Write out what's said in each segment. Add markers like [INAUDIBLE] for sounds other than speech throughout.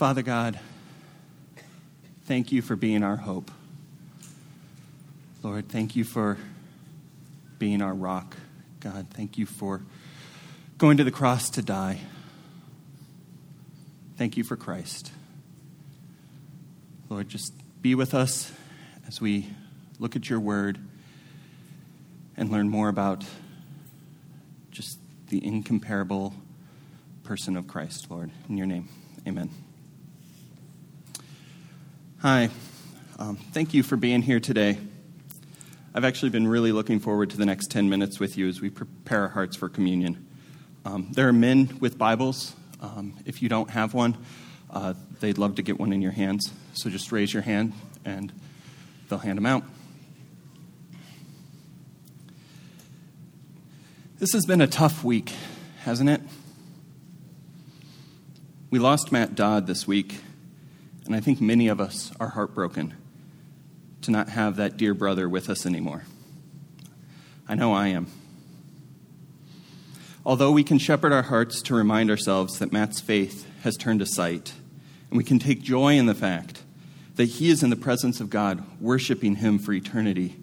Father God, thank you for being our hope. Lord, thank you for being our rock. God, thank you for going to the cross to die. Thank you for Christ. Lord, just be with us as we look at your word and learn more about just the incomparable person of Christ, Lord. In your name, amen. Hi. Um, thank you for being here today. I've actually been really looking forward to the next 10 minutes with you as we prepare our hearts for communion. Um, there are men with Bibles. Um, if you don't have one, uh, they'd love to get one in your hands. So just raise your hand and they'll hand them out. This has been a tough week, hasn't it? We lost Matt Dodd this week, and I think many of us are heartbroken to not have that dear brother with us anymore. I know I am. Although we can shepherd our hearts to remind ourselves that Matt's faith has turned to sight, and we can take joy in the fact that he is in the presence of God, worshiping him for eternity,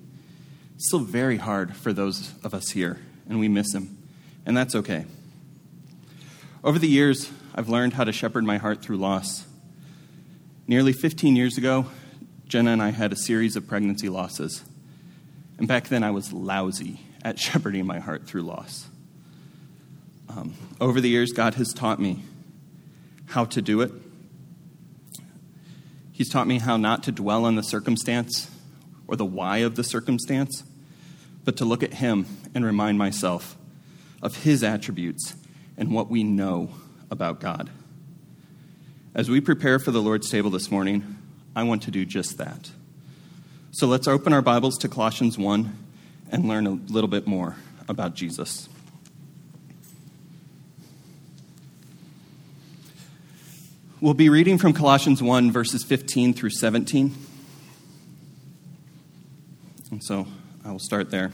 it's still very hard for those of us here, and we miss him, and that's okay. Over the years, I've learned how to shepherd my heart through loss. Nearly 15 years ago, Jenna and I had a series of pregnancy losses. And back then, I was lousy at [LAUGHS] shepherding my heart through loss. Um, over the years, God has taught me how to do it. He's taught me how not to dwell on the circumstance or the why of the circumstance, but to look at Him and remind myself of His attributes and what we know about God. As we prepare for the Lord's table this morning, I want to do just that. So let's open our Bibles to Colossians 1 and learn a little bit more about Jesus. We'll be reading from Colossians 1, verses 15 through 17. And so I will start there.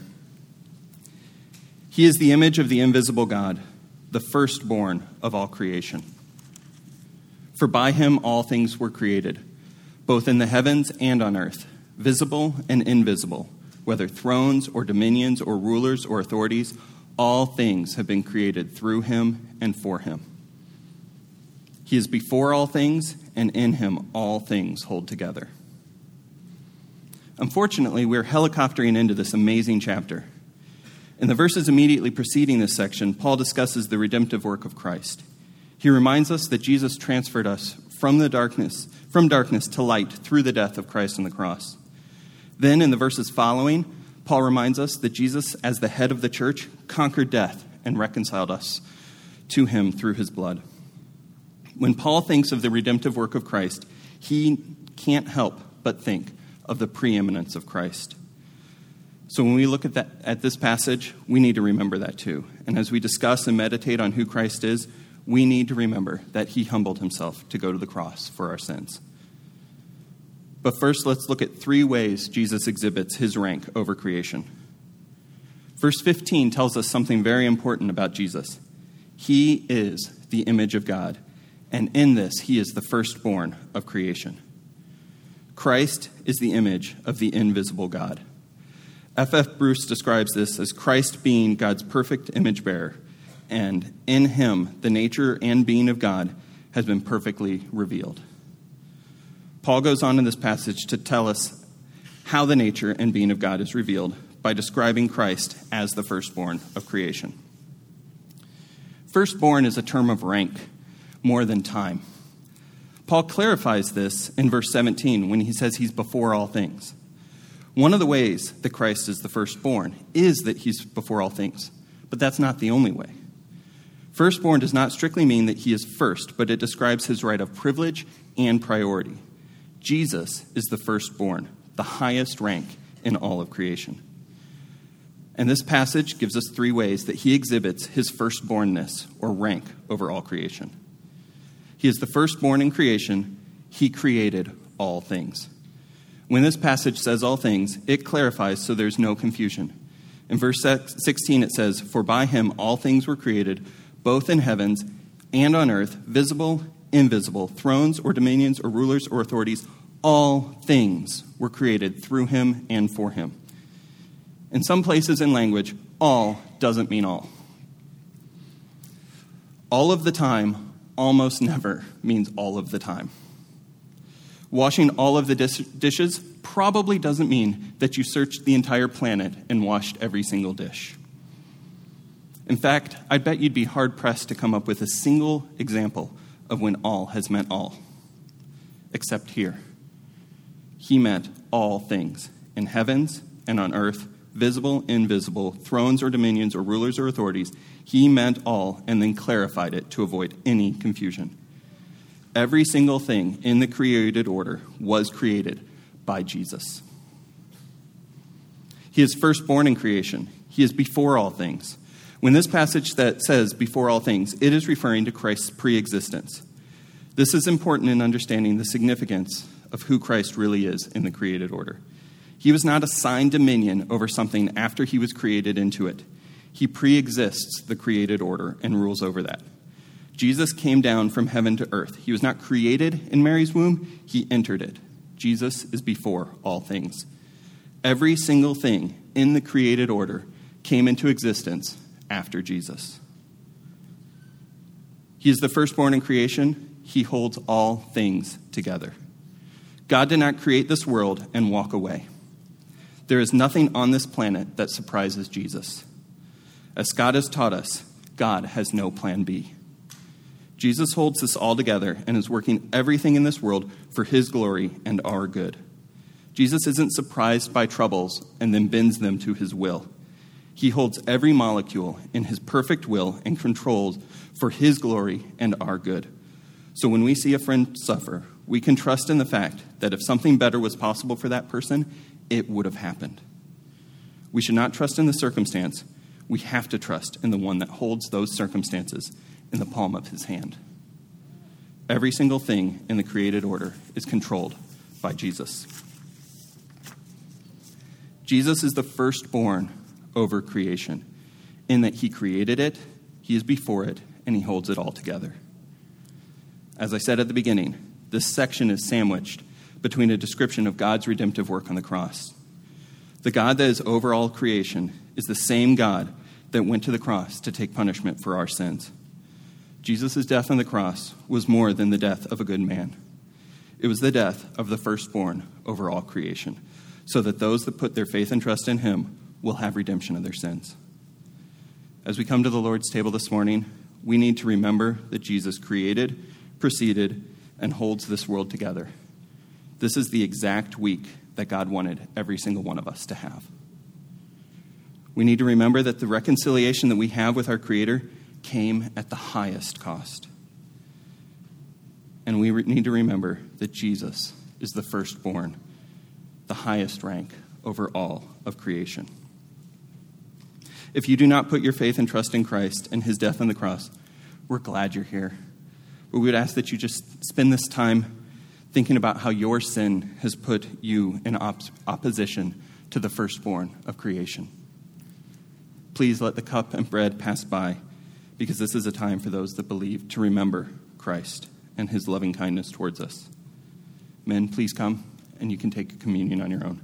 He is the image of the invisible God, the firstborn of all creation. For by him all things were created both in the heavens and on earth, visible and invisible, whether thrones or dominions or rulers or authorities, all things have been created through him and for him. He is before all things, and in him all things hold together. Unfortunately, we're helicoptering into this amazing chapter. In the verses immediately preceding this section, Paul discusses the redemptive work of Christ. He reminds us that Jesus transferred us from the darkness, from darkness to light through the death of Christ on the cross. Then in the verses following, Paul reminds us that Jesus, as the head of the church, conquered death and reconciled us to him through his blood. When Paul thinks of the redemptive work of Christ, he can't help but think of the preeminence of Christ. So when we look at, that, at this passage, we need to remember that too. And as we discuss and meditate on who Christ is, we need to remember that he humbled himself to go to the cross for our sins. But first, let's look at three ways Jesus exhibits his rank over creation. Verse 15 tells us something very important about Jesus. He is the image of God, and in this, he is the firstborn of creation. Christ is the image of the invisible God. F.F. F. Bruce describes this as Christ being God's perfect image bearer and in him the nature and being of God has been perfectly revealed. Paul goes on in this passage to tell us how the nature and being of God is revealed by describing Christ as the firstborn of creation. Firstborn is a term of rank more than time. Paul clarifies this in verse 17 when he says he's before all things. One of the ways that Christ is the firstborn is that he's before all things, but that's not the only way. Firstborn does not strictly mean that he is first, but it describes his right of privilege and priority. Jesus is the firstborn, the highest rank in all of creation. And this passage gives us three ways that he exhibits his firstbornness or rank over all creation. He is the firstborn in creation, he created all things. When this passage says all things, it clarifies so there's no confusion. In verse 16, it says, For by him all things were created both in heavens and on earth, visible invisible, thrones or dominions or rulers or authorities, all things were created through him and for him. In some places in language, all doesn't mean all. All of the time, almost never means all of the time. Washing all of the dis- dishes probably doesn't mean that you searched the entire planet and washed every single dish. In fact, I bet you'd be hard pressed to come up with a single example of when all has meant all. Except here. He meant all things in heavens and on earth, visible, invisible, thrones or dominions or rulers or authorities. He meant all and then clarified it to avoid any confusion. Every single thing in the created order was created by Jesus. He is firstborn in creation, He is before all things. When this passage that says before all things, it is referring to Christ's pre-existence. This is important in understanding the significance of who Christ really is in the created order. He was not assigned dominion over something after he was created into it. He pre-exists the created order and rules over that. Jesus came down from heaven to earth. He was not created in Mary's womb, he entered it. Jesus is before all things. Every single thing in the created order came into existence after Jesus. He is the firstborn in creation, he holds all things together. God did not create this world and walk away. There is nothing on this planet that surprises Jesus. As God has taught us, God has no plan B. Jesus holds this all together and is working everything in this world for his glory and our good. Jesus isn't surprised by troubles and then bends them to his will. He holds every molecule in his perfect will and controls for his glory and our good. So when we see a friend suffer, we can trust in the fact that if something better was possible for that person, it would have happened. We should not trust in the circumstance. We have to trust in the one that holds those circumstances in the palm of his hand. Every single thing in the created order is controlled by Jesus. Jesus is the firstborn over creation, in that he created it, he is before it, and he holds it all together. As I said at the beginning, this section is sandwiched between a description of God's redemptive work on the cross. The God that is over all creation is the same God that went to the cross to take punishment for our sins. Jesus' death on the cross was more than the death of a good man. It was the death of the firstborn over all creation, so that those that put their faith and trust in him will have redemption of their sins. As we come to the Lord's table this morning, we need to remember that Jesus created, preceded, and holds this world together. This is the exact week that God wanted every single one of us to have. We need to remember that the reconciliation that we have with our Creator came at the highest cost. And we need to remember that Jesus is the firstborn, the highest rank over all of creation. If you do not put your faith and trust in Christ and his death on the cross, we're glad you're here. But we would ask that you just spend this time thinking about how your sin has put you in op- opposition to the firstborn of creation. Please let the cup and bread pass by because this is a time for those that believe to remember Christ and his loving kindness towards us. Men, please come, and you can take communion on your own.